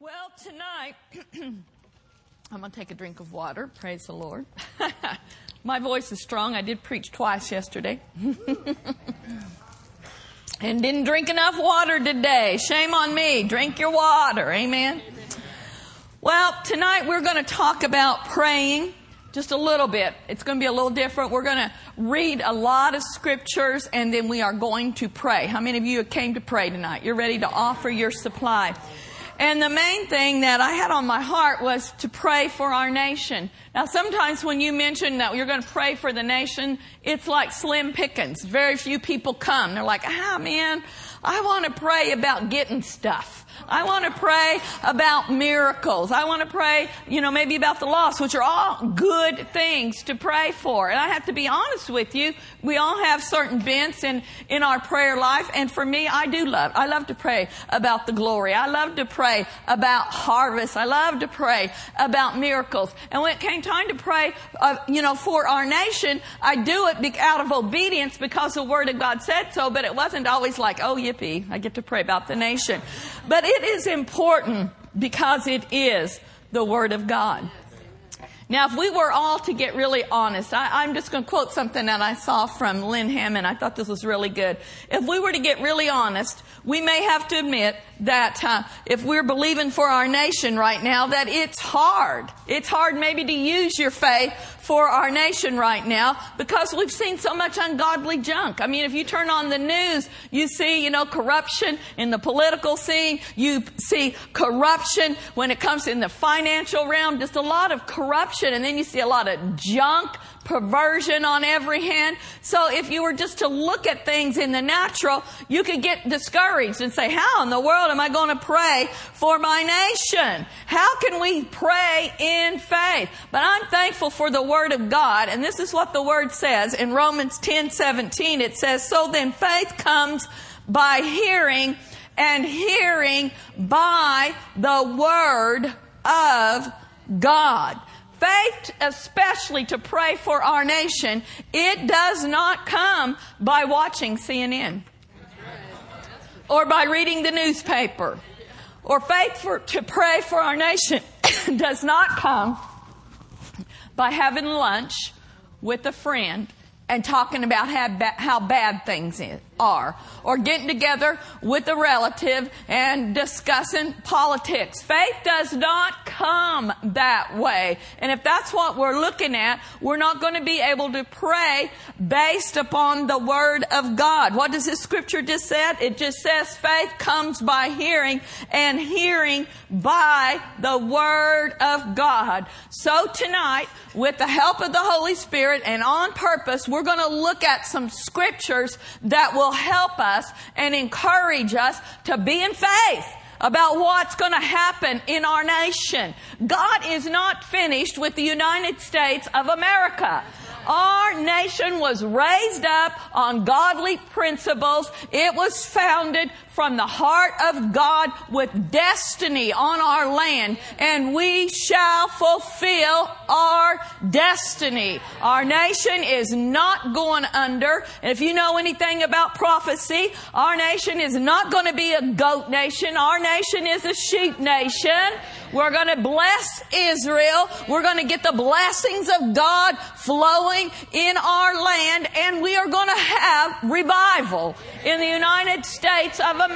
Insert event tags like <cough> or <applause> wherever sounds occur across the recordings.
Well, tonight, <clears throat> I'm going to take a drink of water. Praise the Lord. <laughs> My voice is strong. I did preach twice yesterday. <laughs> and didn't drink enough water today. Shame on me. Drink your water. Amen. Well, tonight we're going to talk about praying just a little bit. It's going to be a little different. We're going to read a lot of scriptures and then we are going to pray. How many of you came to pray tonight? You're ready to offer your supply. And the main thing that I had on my heart was to pray for our nation. Now sometimes when you mention that you're going to pray for the nation, it's like slim pickings. Very few people come. They're like, ah man, I want to pray about getting stuff. I want to pray about miracles. I want to pray, you know, maybe about the lost, which are all good things to pray for. And I have to be honest with you. We all have certain bents in, in our prayer life. And for me, I do love, I love to pray about the glory. I love to pray about harvest. I love to pray about miracles. And when it came time to pray, uh, you know, for our nation, I do it out of obedience because the Word of God said so, but it wasn't always like, oh, yippee, I get to pray about the nation. But it is important because it is the Word of God. Now, if we were all to get really honest, I, am just going to quote something that I saw from Lynne Hammond. I thought this was really good. If we were to get really honest, we may have to admit that uh, if we're believing for our nation right now, that it's hard. It's hard maybe to use your faith for our nation right now because we've seen so much ungodly junk. I mean, if you turn on the news, you see, you know, corruption in the political scene. You see corruption when it comes in the financial realm, just a lot of corruption. And then you see a lot of junk perversion on every hand. So if you were just to look at things in the natural, you could get discouraged and say, how in the world am I going to pray for my nation? How can we pray in faith? But I'm thankful for the word of God. And this is what the word says in Romans 10, 17. It says, so then faith comes by hearing and hearing by the word of God. Faith, especially to pray for our nation, it does not come by watching CNN or by reading the newspaper. Or faith for, to pray for our nation <coughs> does not come by having lunch with a friend and talking about how, ba- how bad things are, or getting together with a relative and discussing politics. Faith does not come that way. And if that's what we're looking at, we're not going to be able to pray based upon the Word of God. What does this scripture just said? It just says faith comes by hearing and hearing by the Word of God. So tonight, with the help of the Holy Spirit and on purpose, we're going to look at some scriptures that will help us and encourage us to be in faith about what's going to happen in our nation. God is not finished with the United States of America. Our nation was raised up on godly principles. It was founded from the heart of God with destiny on our land and we shall fulfill our destiny. Our nation is not going under. And if you know anything about prophecy, our nation is not going to be a goat nation. Our nation is a sheep nation. We're going to bless Israel. We're going to get the blessings of God flowing in our land and we are going to have revival in the United States of America.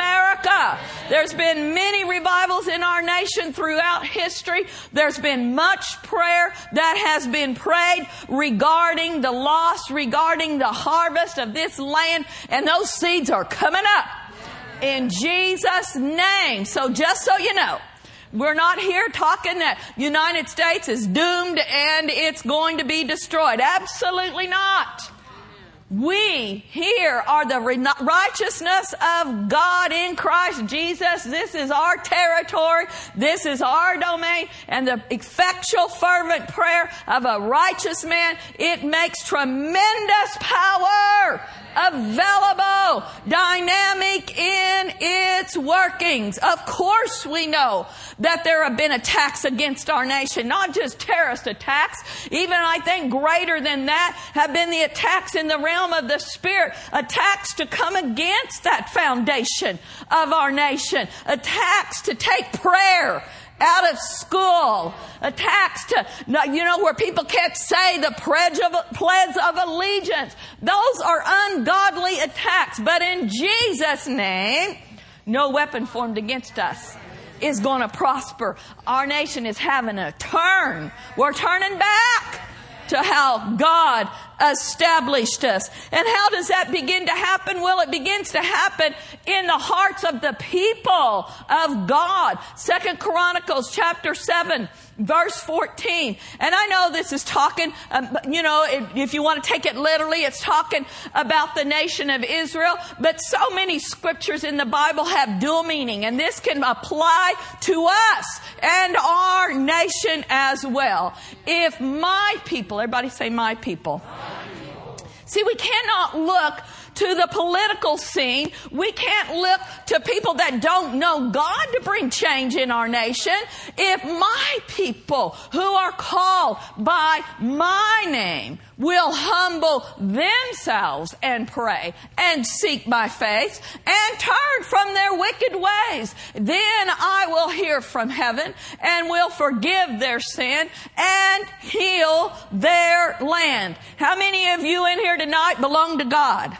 There's been many revivals in our nation throughout history. There's been much prayer that has been prayed regarding the loss, regarding the harvest of this land and those seeds are coming up in Jesus name. So just so you know, we're not here talking that United States is doomed and it's going to be destroyed. Absolutely not. We here are the righteousness of God in Christ Jesus. This is our territory. This is our domain. And the effectual fervent prayer of a righteous man, it makes tremendous power available, dynamic in its workings. Of course we know that there have been attacks against our nation, not just terrorist attacks, even I think greater than that have been the attacks in the realm of the spirit, attacks to come against that foundation of our nation, attacks to take prayer out of school, attacks to, you know, where people can't say the pledge of, pledge of allegiance. Those are ungodly attacks. But in Jesus' name, no weapon formed against us is going to prosper. Our nation is having a turn. We're turning back to how God established us. And how does that begin to happen? Well, it begins to happen in the hearts of the people of God. Second Chronicles chapter 7 verse 14. And I know this is talking, um, you know, if, if, you want to take it literally, it's talking about the nation of Israel. But so many scriptures in the Bible have dual meaning, and this can apply to us and our nation as well. If my people, everybody say my people. See, we cannot look to the political scene. We can't look to people that don't know God to bring change in our nation. If my people who are called by my name will humble themselves and pray and seek my face and turn from their wicked ways, then I will hear from heaven and will forgive their sin and heal their land. How many of you in here tonight belong to God?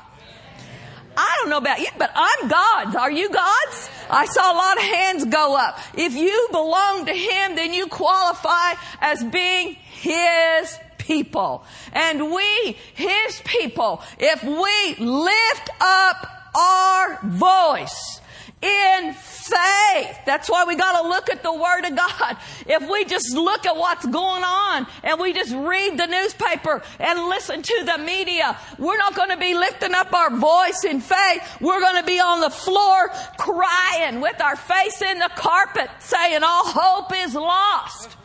I don't know about you, but I'm God's. Are you God's? I saw a lot of hands go up. If you belong to Him, then you qualify as being His people. And we, His people, if we lift up our voice in faith. That's why we got to look at the Word of God. If we just look at what's going on and we just read the newspaper and listen to the media, we're not going to be lifting up our voice in faith. We're going to be on the floor crying with our face in the carpet saying all hope is lost.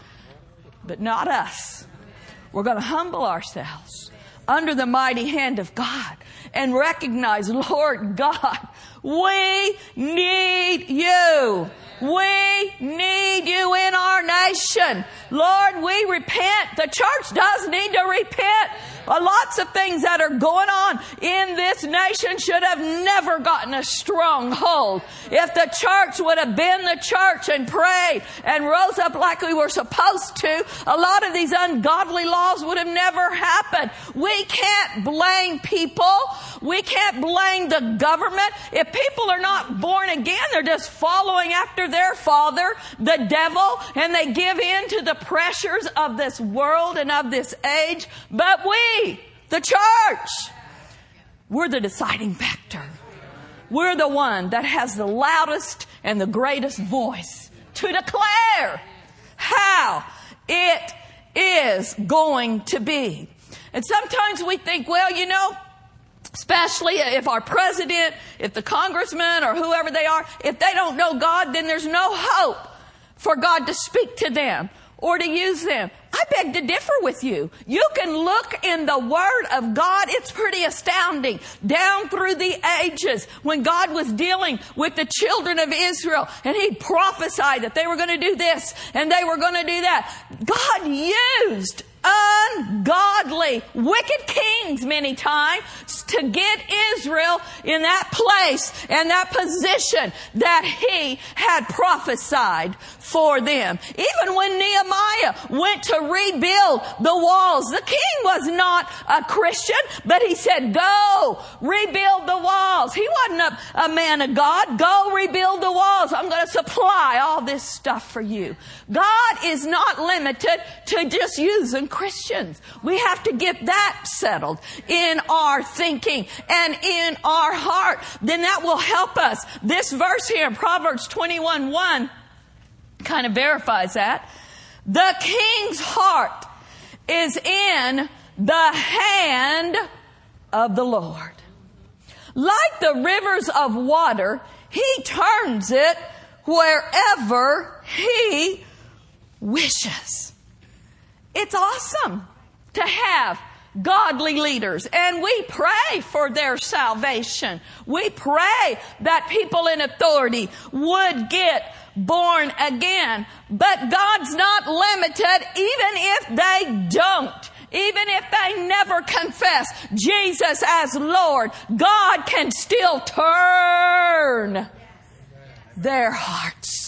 But not us. We're going to humble ourselves under the mighty hand of God and recognize, Lord God, we need you. We need you in our nation. Lord, we repent. The church does need to repent. Lots of things that are going on in this nation should have never gotten a stronghold. If the church would have been the church and prayed and rose up like we were supposed to, a lot of these ungodly laws would have never happened. We can't blame people. We can't blame the government. If people are not born again, they're just following after their father, the devil, and they give in to the pressures of this world and of this age. But we, the church, we're the deciding factor. We're the one that has the loudest and the greatest voice to declare how it is going to be. And sometimes we think, well, you know, Especially if our president, if the congressman or whoever they are, if they don't know God, then there's no hope for God to speak to them or to use them. I beg to differ with you. You can look in the Word of God. It's pretty astounding. Down through the ages, when God was dealing with the children of Israel and He prophesied that they were going to do this and they were going to do that, God used ungodly, wicked kings many times to get Israel in that place and that position that he had prophesied for them. Even when Nehemiah went to rebuild the walls, the king was not a Christian, but he said, go rebuild the walls. He wasn't a, a man of God. Go rebuild the walls. I'm going to supply all this stuff for you. God is not limited to just using Christians. We have to get that settled in our thinking and in our heart. Then that will help us. This verse here Proverbs 21 1 kind of verifies that. The king's heart is in the hand of the Lord. Like the rivers of water, he turns it wherever he wishes. It's awesome to have godly leaders and we pray for their salvation. We pray that people in authority would get born again. But God's not limited even if they don't. Even if they never confess Jesus as Lord, God can still turn their hearts.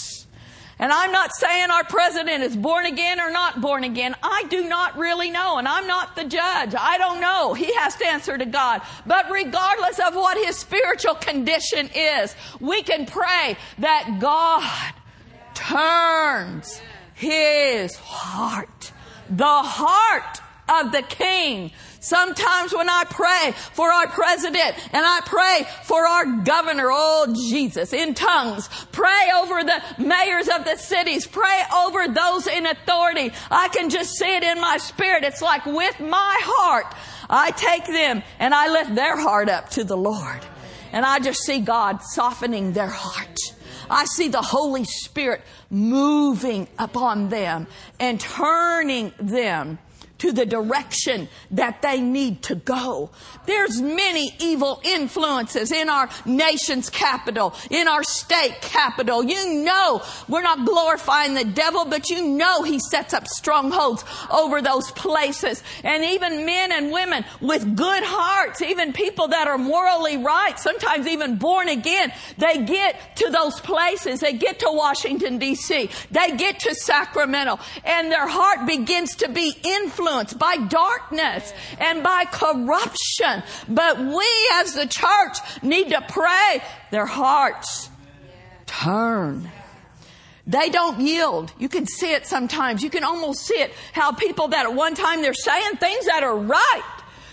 And I'm not saying our president is born again or not born again. I do not really know, and I'm not the judge. I don't know. He has to answer to God. But regardless of what his spiritual condition is, we can pray that God turns his heart. The heart of the king Sometimes when I pray for our president and I pray for our governor, oh Jesus, in tongues, pray over the mayors of the cities, pray over those in authority. I can just see it in my spirit. It's like with my heart, I take them and I lift their heart up to the Lord. And I just see God softening their heart. I see the Holy Spirit moving upon them and turning them to the direction that they need to go. There's many evil influences in our nation's capital, in our state capital. You know we're not glorifying the devil, but you know he sets up strongholds over those places. And even men and women with good hearts, even people that are morally right, sometimes even born again, they get to those places. They get to Washington DC. They get to Sacramento and their heart begins to be influenced by darkness and by corruption. But we as the church need to pray their hearts turn. They don't yield. You can see it sometimes. You can almost see it how people that at one time they're saying things that are right.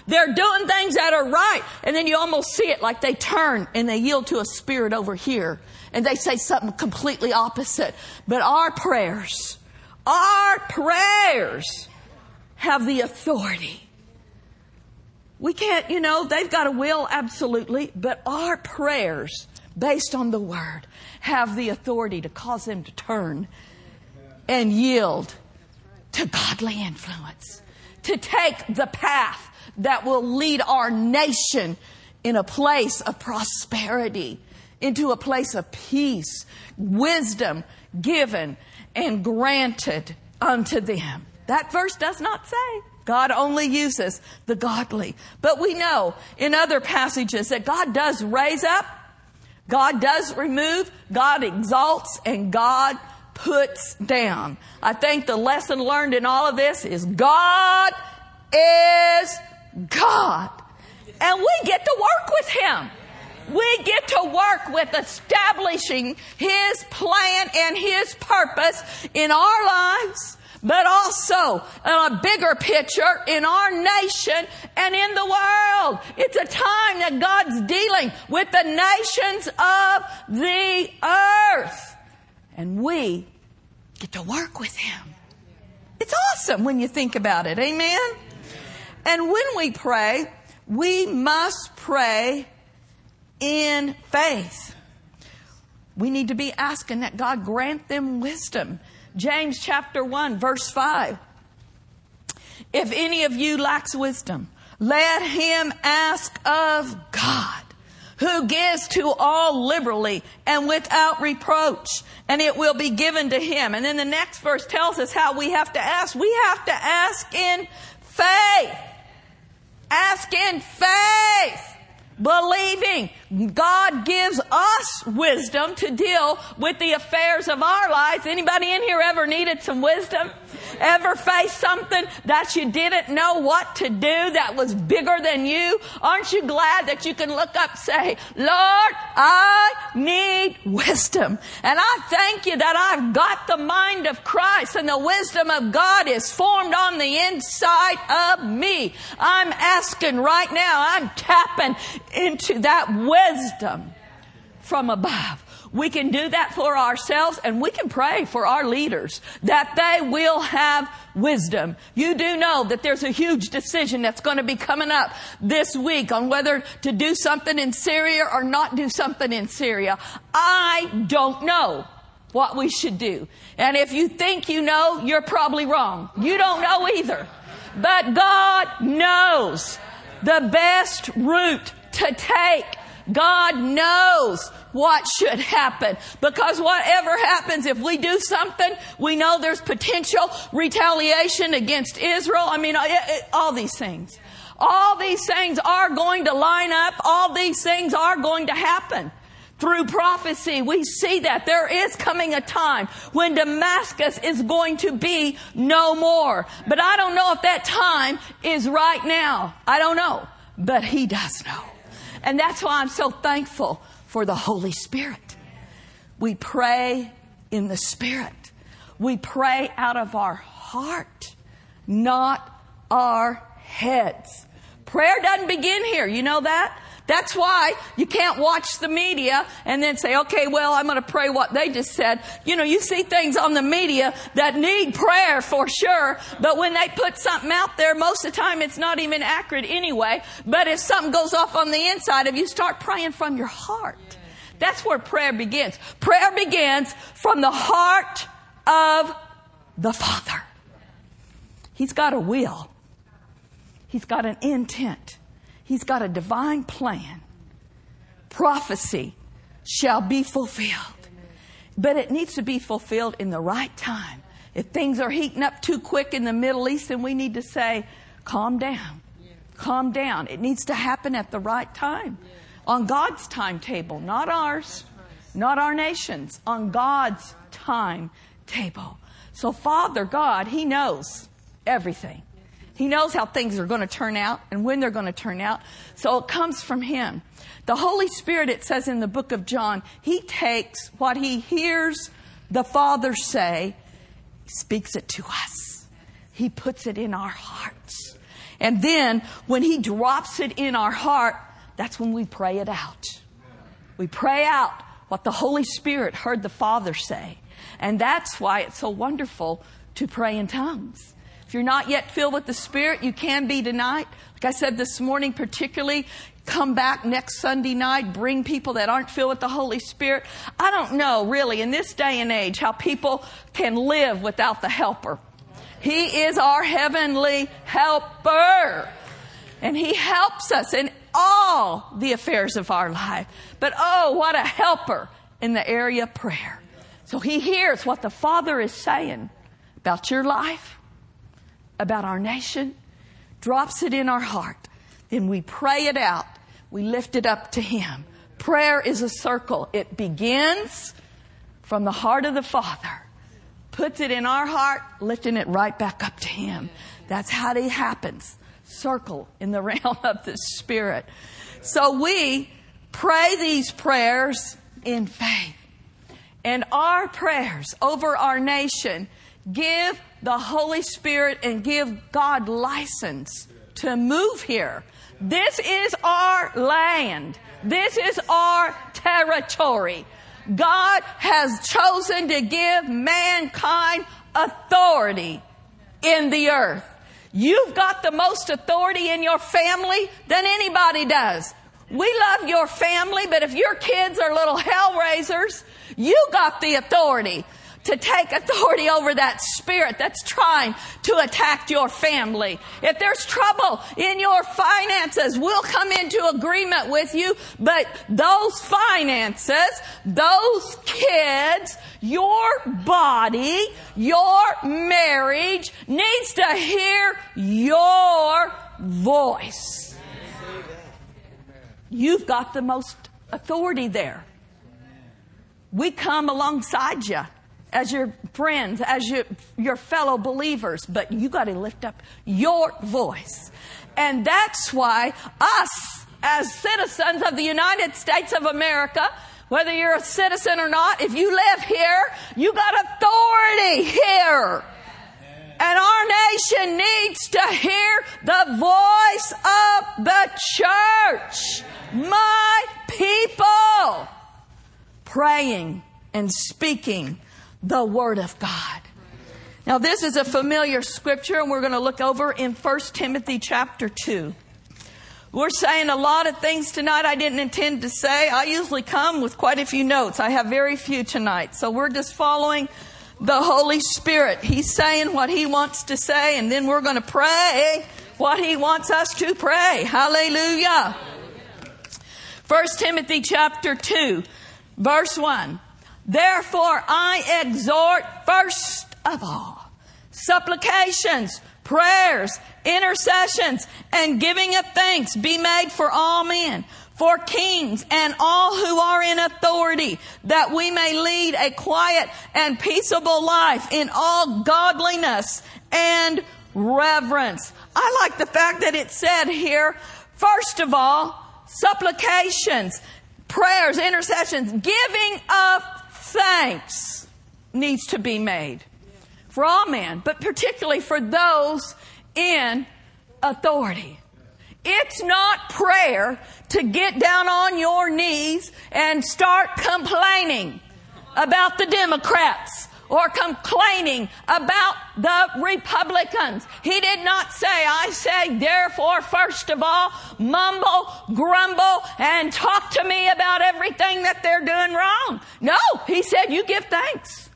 They're doing things that are right. And then you almost see it like they turn and they yield to a spirit over here and they say something completely opposite. But our prayers, our prayers have the authority. We can't, you know, they've got a will, absolutely, but our prayers, based on the word, have the authority to cause them to turn and yield to godly influence, to take the path that will lead our nation in a place of prosperity, into a place of peace, wisdom given and granted unto them. That verse does not say. God only uses the godly. But we know in other passages that God does raise up, God does remove, God exalts, and God puts down. I think the lesson learned in all of this is God is God. And we get to work with Him. We get to work with establishing His plan and His purpose in our lives but also in a bigger picture in our nation and in the world. It's a time that God's dealing with the nations of the earth. And we get to work with Him. It's awesome when you think about it. Amen? And when we pray, we must pray in faith. We need to be asking that God grant them wisdom James chapter 1 verse 5. If any of you lacks wisdom, let him ask of God, who gives to all liberally and without reproach, and it will be given to him. And then the next verse tells us how we have to ask. We have to ask in faith. Ask in faith believing God gives us wisdom to deal with the affairs of our lives. Anybody in here ever needed some wisdom? Ever faced something that you didn't know what to do that was bigger than you? Aren't you glad that you can look up say, Lord, I need wisdom. And I thank you that I've got the mind of Christ and the wisdom of God is formed on the inside of me. I'm asking right now, I'm tapping into that wisdom from above. We can do that for ourselves and we can pray for our leaders that they will have wisdom. You do know that there's a huge decision that's going to be coming up this week on whether to do something in Syria or not do something in Syria. I don't know what we should do. And if you think you know, you're probably wrong. You don't know either. But God knows the best route to take. God knows what should happen. Because whatever happens, if we do something, we know there's potential retaliation against Israel. I mean, all these things. All these things are going to line up. All these things are going to happen. Through prophecy, we see that there is coming a time when Damascus is going to be no more. But I don't know if that time is right now. I don't know. But He does know. And that's why I'm so thankful for the Holy Spirit. We pray in the Spirit. We pray out of our heart, not our heads. Prayer doesn't begin here. You know that? That's why you can't watch the media and then say, okay, well, I'm going to pray what they just said. You know, you see things on the media that need prayer for sure, but when they put something out there, most of the time it's not even accurate anyway. But if something goes off on the inside of you, start praying from your heart. That's where prayer begins. Prayer begins from the heart of the Father. He's got a will. He's got an intent. He's got a divine plan. Prophecy shall be fulfilled. But it needs to be fulfilled in the right time. If things are heating up too quick in the Middle East, then we need to say, calm down. Calm down. It needs to happen at the right time. On God's timetable, not ours, not our nation's, on God's timetable. So Father God, He knows everything. He knows how things are going to turn out and when they're going to turn out. So it comes from Him. The Holy Spirit, it says in the book of John, He takes what He hears the Father say, speaks it to us. He puts it in our hearts. And then when He drops it in our heart, that's when we pray it out. We pray out what the Holy Spirit heard the Father say. And that's why it's so wonderful to pray in tongues. If you're not yet filled with the Spirit, you can be tonight. Like I said this morning, particularly, come back next Sunday night, bring people that aren't filled with the Holy Spirit. I don't know really in this day and age how people can live without the helper. He is our heavenly helper. And he helps us in all the affairs of our life. But oh, what a helper in the area of prayer. So he hears what the Father is saying about your life, about our nation, drops it in our heart, then we pray it out. We lift it up to Him. Prayer is a circle. It begins from the heart of the Father, puts it in our heart, lifting it right back up to Him. That's how it happens. Circle in the <laughs> realm of the Spirit. So we pray these prayers in faith. And our prayers over our nation give the Holy Spirit and give God license to move here. This is our land. This is our territory. God has chosen to give mankind authority in the earth. You've got the most authority in your family than anybody does. We love your family, but if your kids are little hell raisers, you got the authority to take authority over that spirit that's trying to attack your family. If there's trouble in your finances, we'll come into agreement with you, but those finances, those kids, your body, your marriage needs to hear your voice. You've got the most authority there. We come alongside you as your friends, as your, your fellow believers, but you got to lift up your voice. And that's why us, as citizens of the United States of America, whether you're a citizen or not, if you live here, you got authority here. And our nation needs to hear the voice of the church. My people praying and speaking the Word of God. Now, this is a familiar scripture, and we're going to look over in 1 Timothy chapter 2. We're saying a lot of things tonight I didn't intend to say. I usually come with quite a few notes. I have very few tonight. So we're just following the Holy Spirit. He's saying what He wants to say, and then we're going to pray what He wants us to pray. Hallelujah. First Timothy chapter 2, verse 1. Therefore I exhort first of all supplications, prayers, intercessions, and giving of thanks be made for all men for kings and all who are in authority, that we may lead a quiet and peaceable life in all godliness and reverence. I like the fact that it said here, first of all, supplications, prayers, intercessions, giving of thanks needs to be made for all men, but particularly for those in authority. It's not prayer to get down on your knees and start complaining about the Democrats or complaining about the Republicans. He did not say, I say, therefore, first of all, mumble, grumble, and talk to me about everything that they're doing wrong. No, he said, you give thanks.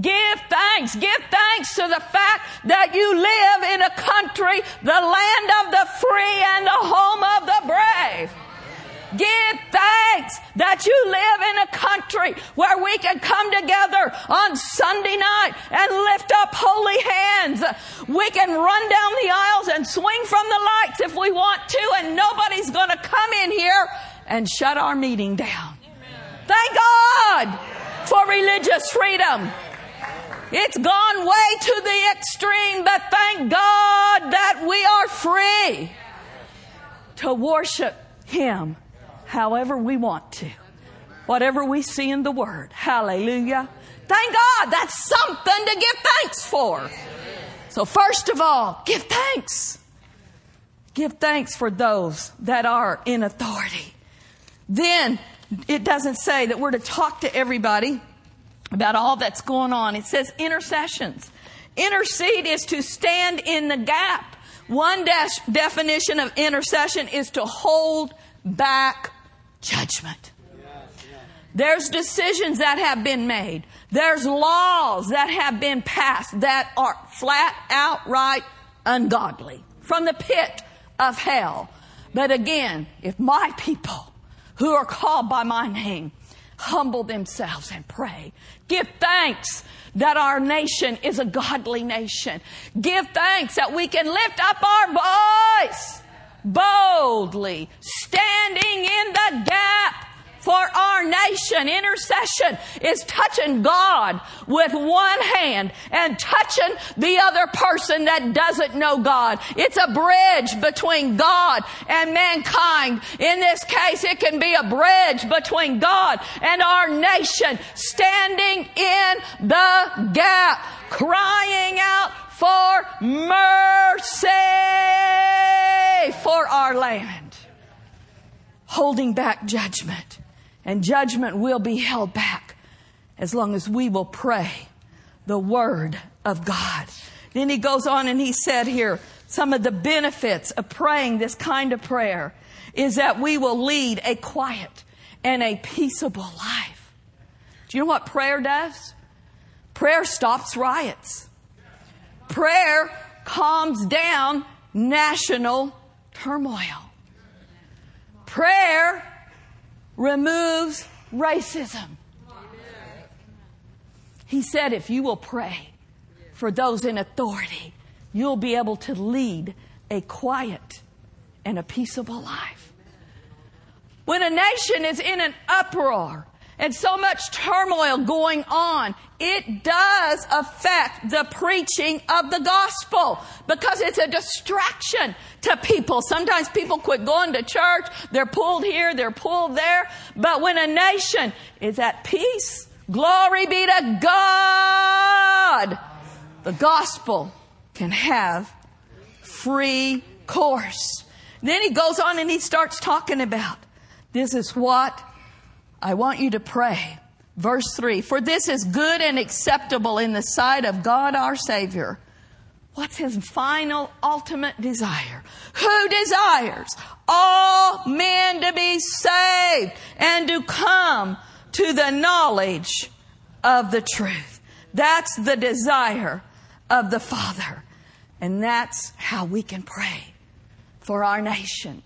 Give thanks. Give thanks to the fact that you live in a country, the land of the free and the home of the brave. Give thanks that you live in a country where we can come together on Sunday night and lift up holy hands. We can run down the aisles and swing from the lights if we want to, and nobody's going to come in here and shut our meeting down. Thank God for religious freedom. It's gone way to the extreme, but thank God that we are free to worship Him however we want to. Whatever we see in the Word. Hallelujah. Thank God that's something to give thanks for. So first of all, give thanks. Give thanks for those that are in authority. Then it doesn't say that we're to talk to everybody about all that's going on. It says intercessions. Intercede is to stand in the gap. One de- definition of intercession is to hold back judgment. There's decisions that have been made. There's laws that have been passed that are flat outright ungodly from the pit of hell. But again, if my people who are called by my name humble themselves and pray. Give thanks that our nation is a godly nation. Give thanks that we can lift up our voice boldly, standing in the gap for our nation. Intercession is touching God with one hand and touching the other person that doesn't know God. It's a bridge between God and mankind. In this case, it can be a bridge between God and our nation standing in the gap, crying out for mercy for our land, holding back judgment and judgment will be held back as long as we will pray the word of God. Then he goes on and he said here, some of the benefits of praying this kind of prayer is that we will lead a quiet and a peaceable life. Do you know what prayer does? Prayer stops riots. Prayer calms down national turmoil. Prayer removes racism. He said, if you will pray for those in authority, you'll be able to lead a quiet and a peaceable life. When a nation is in an uproar, and so much turmoil going on, it does affect the preaching of the gospel because it's a distraction to people. Sometimes people quit going to church. They're pulled here, they're pulled there. But when a nation is at peace, glory be to God, the gospel can have free course. Then he goes on and he starts talking about this is what I want you to pray. Verse 3 For this is good and acceptable in the sight of God our Savior. What's his final, ultimate desire? Who desires all men to be saved and to come to the knowledge of the truth? That's the desire of the Father. And that's how we can pray for our nation.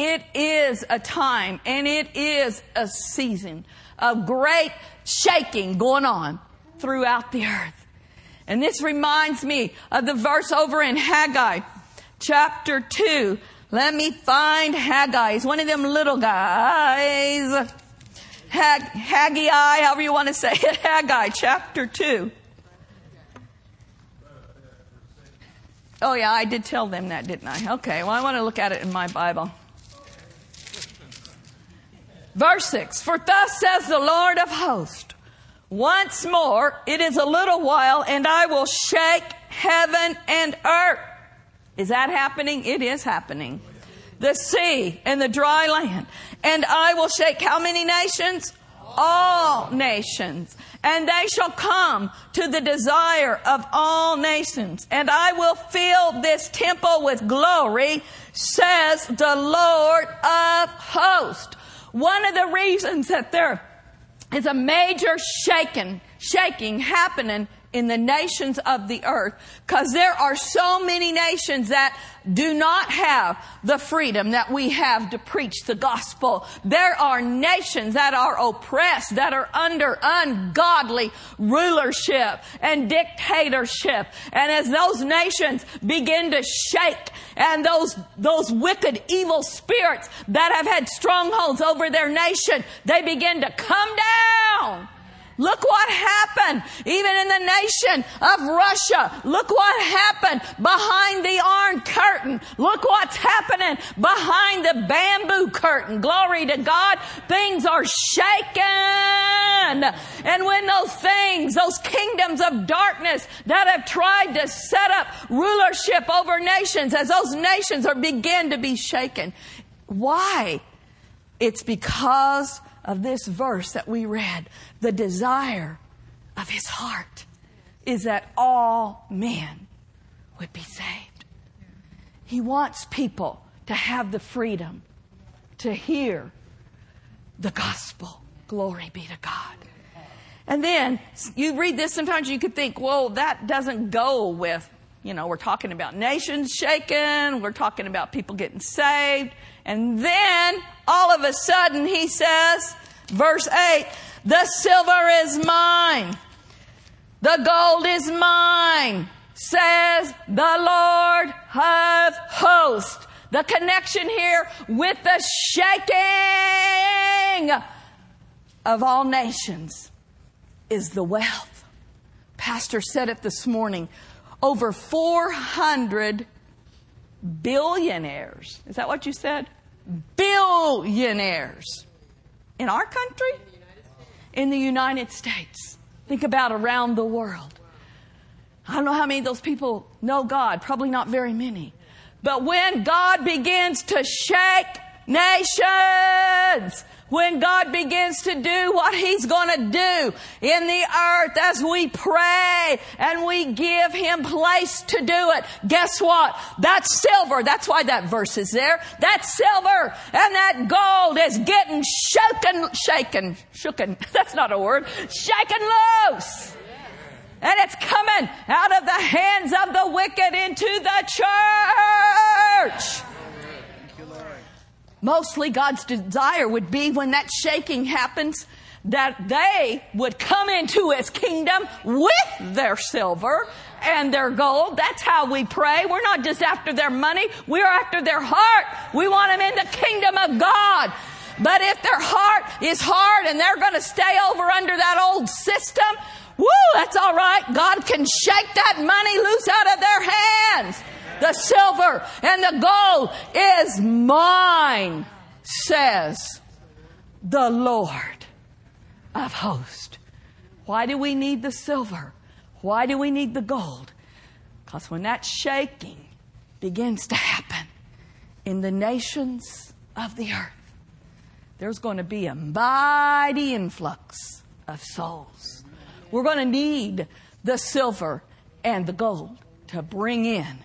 It is a time and it is a season of great shaking going on throughout the earth. And this reminds me of the verse over in Haggai chapter 2. Let me find Haggai. He's one of them little guys. Hag, Haggai, however you want to say it. <laughs> Haggai chapter 2. Oh, yeah, I did tell them that, didn't I? Okay, well, I want to look at it in my Bible. Verse 6 For thus says the Lord of hosts, once more it is a little while, and I will shake heaven and earth. Is that happening? It is happening. The sea and the dry land. And I will shake how many nations? All nations and they shall come to the desire of all nations. And I will fill this temple with glory, says the Lord of hosts. One of the reasons that there is a major shaking, shaking happening in the nations of the earth because there are so many nations that do not have the freedom that we have to preach the gospel. There are nations that are oppressed, that are under ungodly rulership and dictatorship. And as those nations begin to shake and those, those wicked evil spirits that have had strongholds over their nation, they begin to come down Look what happened even in the nation of Russia. Look what happened behind the iron curtain. Look what's happening behind the bamboo curtain. Glory to God. Things are shaken. And when those things, those kingdoms of darkness that have tried to set up rulership over nations, as those nations are begin to be shaken. Why? It's because of this verse that we read, the desire of his heart is that all men would be saved. He wants people to have the freedom to hear the gospel. Glory be to God. And then you read this, sometimes you could think, well, that doesn't go with, you know, we're talking about nations shaken, we're talking about people getting saved. And then all of a sudden he says, verse 8, the silver is mine. The gold is mine, says the Lord of hosts. The connection here with the shaking of all nations is the wealth. Pastor said it this morning. Over 400 billionaires. Is that what you said? Billionaires in our country, in the United States. Think about around the world. I don't know how many of those people know God, probably not very many. But when God begins to shake nations, when God begins to do what He's to do in the earth as we pray and we give Him place to do it. Guess what? That's silver. That's why that verse is there. That silver and that gold is getting shaken, shaken, shaken. <laughs> That's not a word. Shaken loose. And it's coming out of the hands of the wicked into the church. Mostly God's desire would be when that shaking happens that they would come into his kingdom with their silver and their gold. That's how we pray. We're not just after their money. We're after their heart. We want them in the kingdom of God. But if their heart is hard and they're going to stay over under that old system, woo, that's all right. God can shake that money loose out of their hands the silver and the gold is mine, says the Lord of hosts. Why do we need the silver? Why do we need the gold? Because when that shaking begins to happen in the nations of the earth, there's going to be a mighty influx of souls. We're going to need the silver and the gold to bring in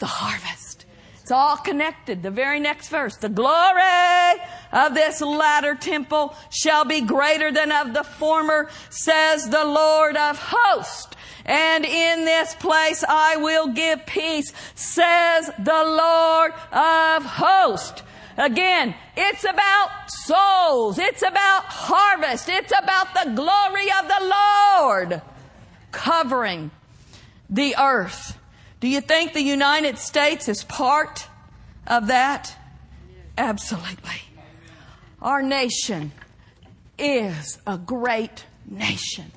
the harvest. It's all connected. The very next verse. The glory of this latter temple shall be greater than of the former, says the Lord of hosts. And in this place I will give peace, says the Lord of hosts. Again, it's about souls. It's about harvest. It's about the glory of the Lord covering the earth. Do you think the United States is part of that? Absolutely. Our nation is a great nation.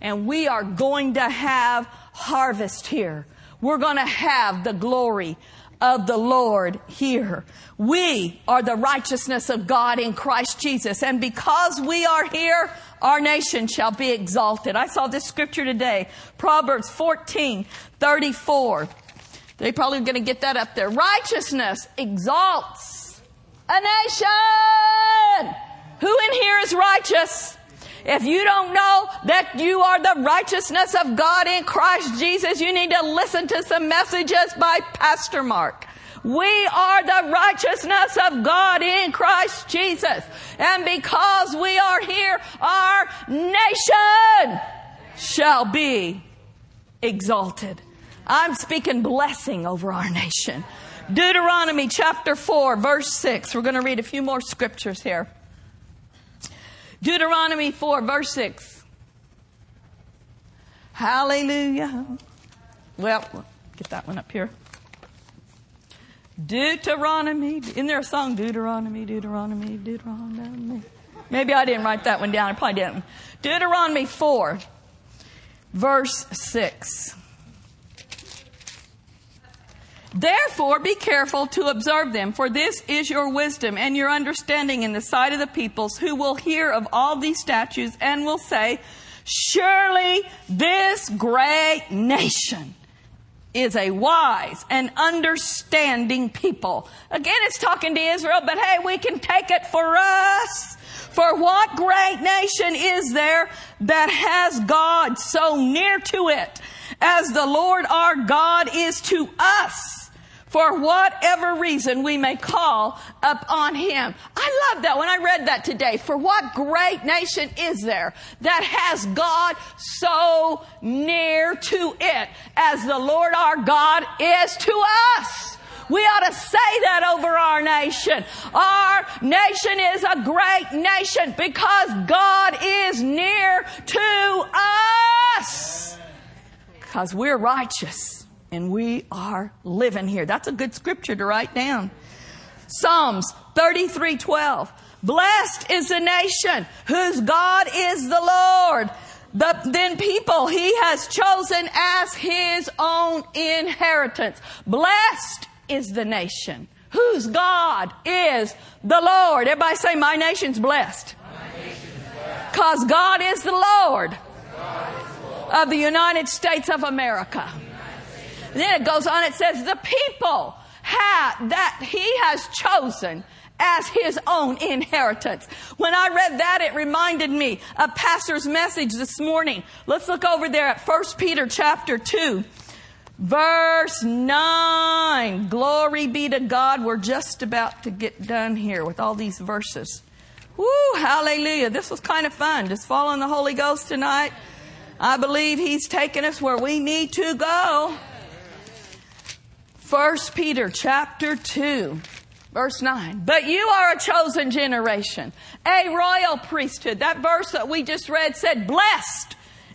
And we are going to have harvest here. We're going to have the glory of the Lord here. We are the righteousness of God in Christ Jesus. And because we are here, our nation shall be exalted. I saw this scripture today, Proverbs 14, 34. They probably going to get that up there. Righteousness exalts a nation. Who in here is righteous? If you don't know that you are the righteousness of God in Christ Jesus, you need to listen to some messages by Pastor Mark. We are the righteousness of God in Christ Jesus. And because we are here, our nation shall be exalted. I'm speaking blessing over our nation. Deuteronomy chapter 4, verse 6. We're going to read a few more scriptures here. Deuteronomy 4, verse 6. Hallelujah. Well, get that one up here. Deuteronomy. Isn't there a song? Deuteronomy, Deuteronomy, Deuteronomy. Maybe I didn't write that one down. I probably didn't. Deuteronomy 4, verse 6. Therefore, be careful to observe them, for this is your wisdom and your understanding in the sight of the peoples who will hear of all these statutes and will say, Surely this great nation is a wise and understanding people. Again, it's talking to Israel, but hey, we can take it for us. For what great nation is there that has God so near to it as the Lord our God is to us? For whatever reason we may call upon him. I love that when I read that today. For what great nation is there that has God so near to it as the Lord our God is to us? We ought to say that over our nation. Our nation is a great nation because God is near to us. Because we're righteous and we are living here. That's a good scripture to write down. Psalms 33 12. Blessed is the nation whose God is the Lord. The, then people he has chosen as his own inheritance. Blessed is the nation whose God is the Lord. Everybody say, My nation's blessed. Because God is the Lord of the United States of America. Then it goes on, it says, the people that he has chosen as his own inheritance. When I read that, it reminded me of Pastor's message this morning. Let's look over there at 1 Peter chapter 2. Verse 9. Glory be to God. We're just about to get done here with all these verses. Woo, hallelujah. This was kind of fun. Just following the Holy Ghost tonight. I believe He's taking us where we need to go. First Peter chapter 2 verse 9. But you are a chosen generation, a royal priesthood. That verse that we just read said, blessed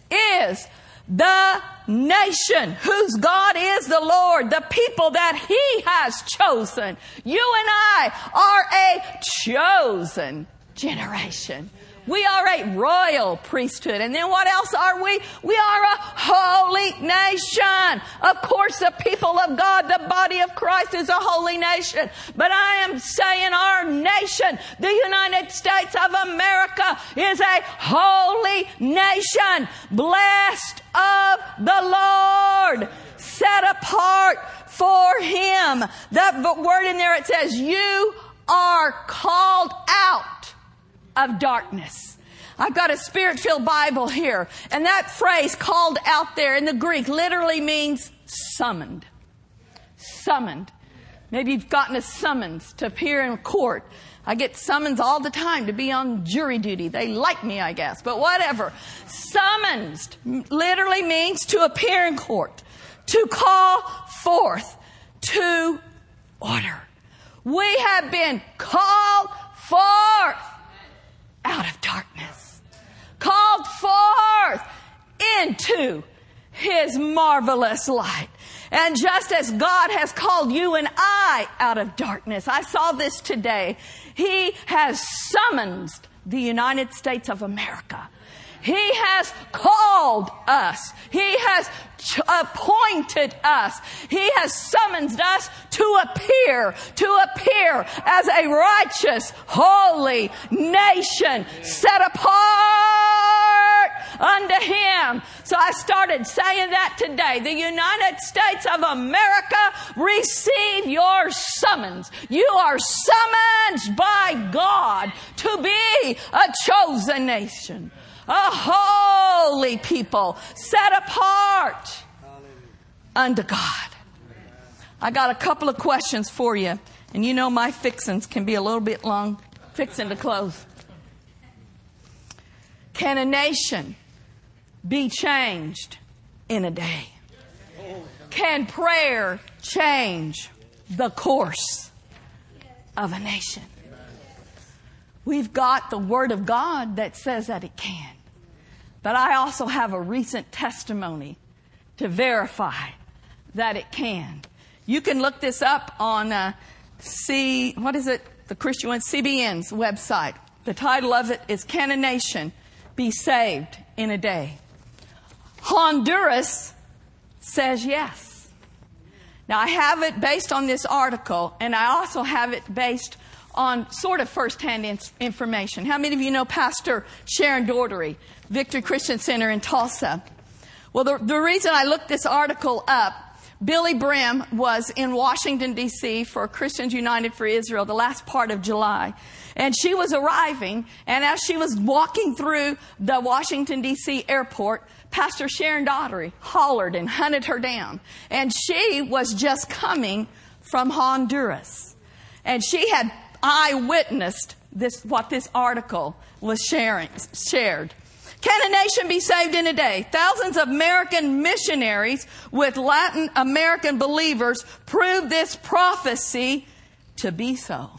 is the nation whose God is the Lord, the people that He has chosen. You and I are a chosen generation. We are a royal priesthood. And then what else are we? We are a holy nation. Of course, the people of God, the body of Christ is a holy nation. But I am saying our nation, the United States of America, is a holy nation. Blessed of the Lord. Set apart for Him. That word in there, it says, you are called out of darkness. I've got a spirit filled Bible here. And that phrase called out there in the Greek literally means summoned. Summoned. Maybe you've gotten a summons to appear in court. I get summons all the time to be on jury duty. They like me, I guess, but whatever. Summonsed literally means to appear in court, to call forth, to order. We have been called forth out of darkness, called forth into his marvelous light. And just as God has called you and I out of darkness, I saw this today. He has summoned the United States of America. He has called us. He has appointed us. He has summoned us to appear, to appear as a righteous, holy nation set apart unto Him. So I started saying that today. The United States of America, receive your summons. You are summoned by God to be a chosen nation a holy people set apart unto God. I got a couple of questions for you, and you know my fixins can be a little bit long, fixing to close. Can a nation be changed in a day? Can prayer change the course of a nation? We've got the Word of God that says that it can. But I also have a recent testimony to verify that it can. You can look this up on uh, C, what is it? The Christian CBN's website. The title of it is Can a Nation Be Saved in a Day? Honduras says yes. Now I have it based on this article and I also have it based on sort of firsthand in- information. How many of you know Pastor Sharon Daugherty, Victory Christian Center in Tulsa? Well, the, the reason I looked this article up, Billye Brim was in Washington, D.C. for Christians United for Israel the last part of July. And she was arriving, and as she was walking through the Washington, D.C. airport, Pastor Sharon Daugherty hollered and hunted her down. And she was just coming from Honduras. And she had I witnessed this, what this article was sharing, shared. Can a nation be saved in a day? Thousands of American missionaries with Latin American believers proved this prophecy to be so.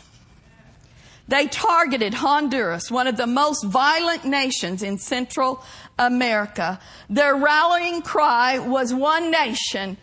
They targeted Honduras, one of the most violent nations in Central America. Their rallying cry was one nation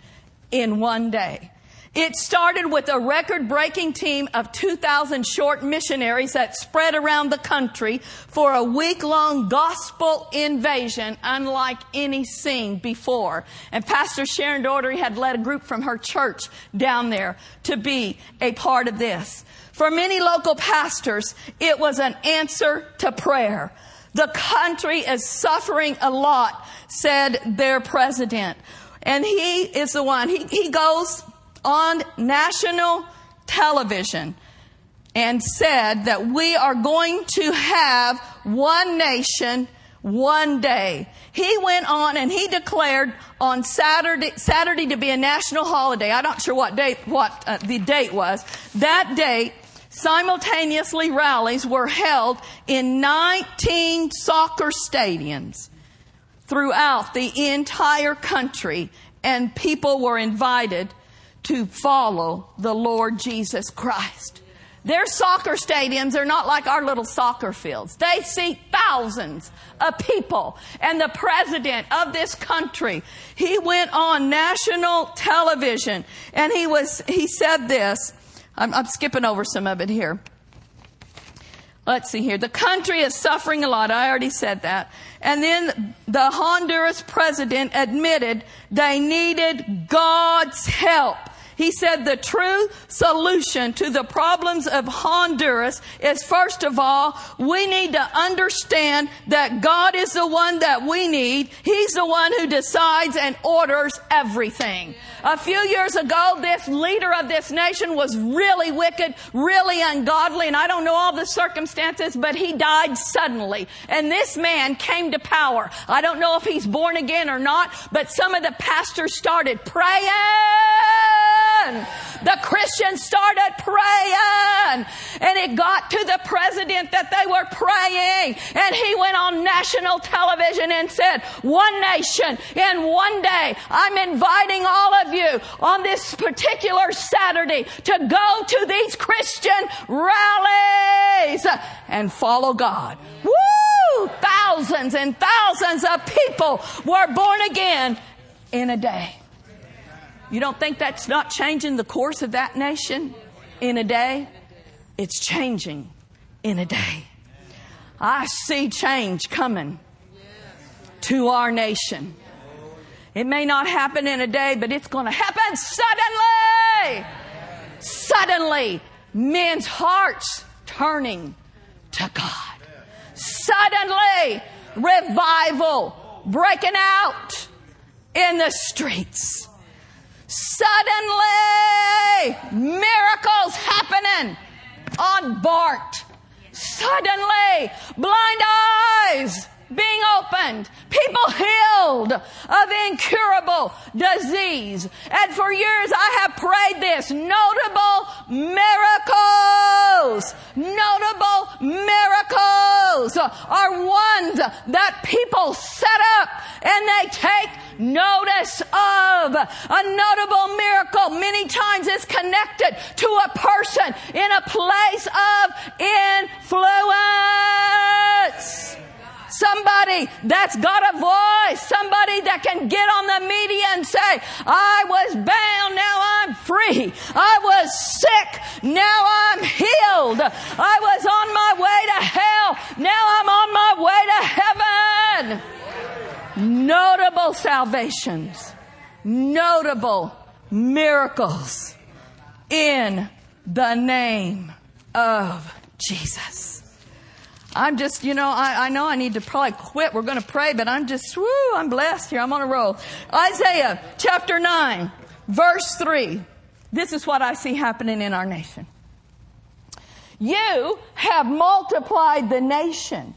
in one day. It started with a record breaking team of 2,000 short missionaries that spread around the country for a week long gospel invasion unlike any seen before. And Pastor Sharon Daugherty had led a group from her church down there to be a part of this. For many local pastors, it was an answer to prayer. The country is suffering a lot, said their president. And he is the one, he, he goes on national television and said that we are going to have one nation one day. He went on and he declared on Saturday, Saturday to be a national holiday. I'm not sure what date, what uh, the date was. That date, simultaneously rallies were held in 19 soccer stadiums throughout the entire country and people were invited to follow the Lord Jesus Christ. Their soccer stadiums are not like our little soccer fields. They seat thousands of people. And the president of this country, he went on national television and he was, he said this. I'm, I'm skipping over some of it here. Let's see here. The country is suffering a lot. I already said that. And then the Honduras president admitted they needed God's help. He said the true solution to the problems of Honduras is first of all, we need to understand that God is the one that we need. He's the one who decides and orders everything. A few years ago, this leader of this nation was really wicked, really ungodly, and I don't know all the circumstances, but he died suddenly. And this man came to power. I don't know if he's born again or not, but some of the pastors started praying The Christians started praying and it got to the president that they were praying and he went on national television and said, one nation in one day, I'm inviting all you on this particular Saturday to go to these Christian rallies and follow God. Woo! Thousands and thousands of people were born again in a day. You don't think that's not changing the course of that nation in a day? It's changing in a day. I see change coming to our nation. It may not happen in a day, but it's going to happen suddenly. Suddenly, men's hearts turning to God. Suddenly, revival breaking out in the streets. Suddenly, miracles happening on Bart. Suddenly, blind eyes being opened, people healed of incurable disease. And for years I have prayed this notable miracles, notable miracles are ones that people set up and they take notice of. A notable miracle many times is connected to a person in a place of influence. Somebody that's got a voice. Somebody that can get on the media and say, I was bound, now I'm free. I was sick, now I'm healed. I was on my way to hell, now I'm on my way to heaven. Notable salvations, notable miracles in the name of Jesus. I'm just, you know, I, I, know I need to probably quit. We're going to pray, but I'm just, woo, I'm blessed here. I'm on a roll. Isaiah chapter 9, verse 3. This is what I see happening in our nation. You have multiplied the nation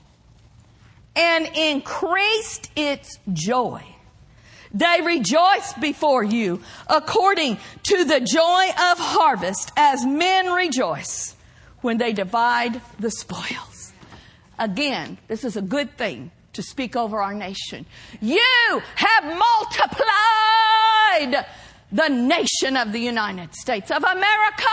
and increased its joy. They rejoice before you according to the joy of harvest as men rejoice when they divide the spoils. Again, this is a good thing to speak over our nation. You have multiplied the nation of the United States of America.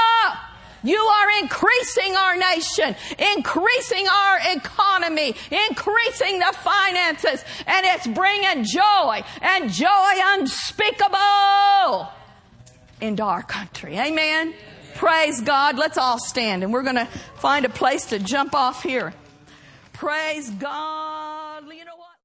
You are increasing our nation, increasing our economy, increasing the finances, and it's bringing joy and joy unspeakable into our country. Amen. Praise God. Let's all stand and we're going to find a place to jump off here. Praise God.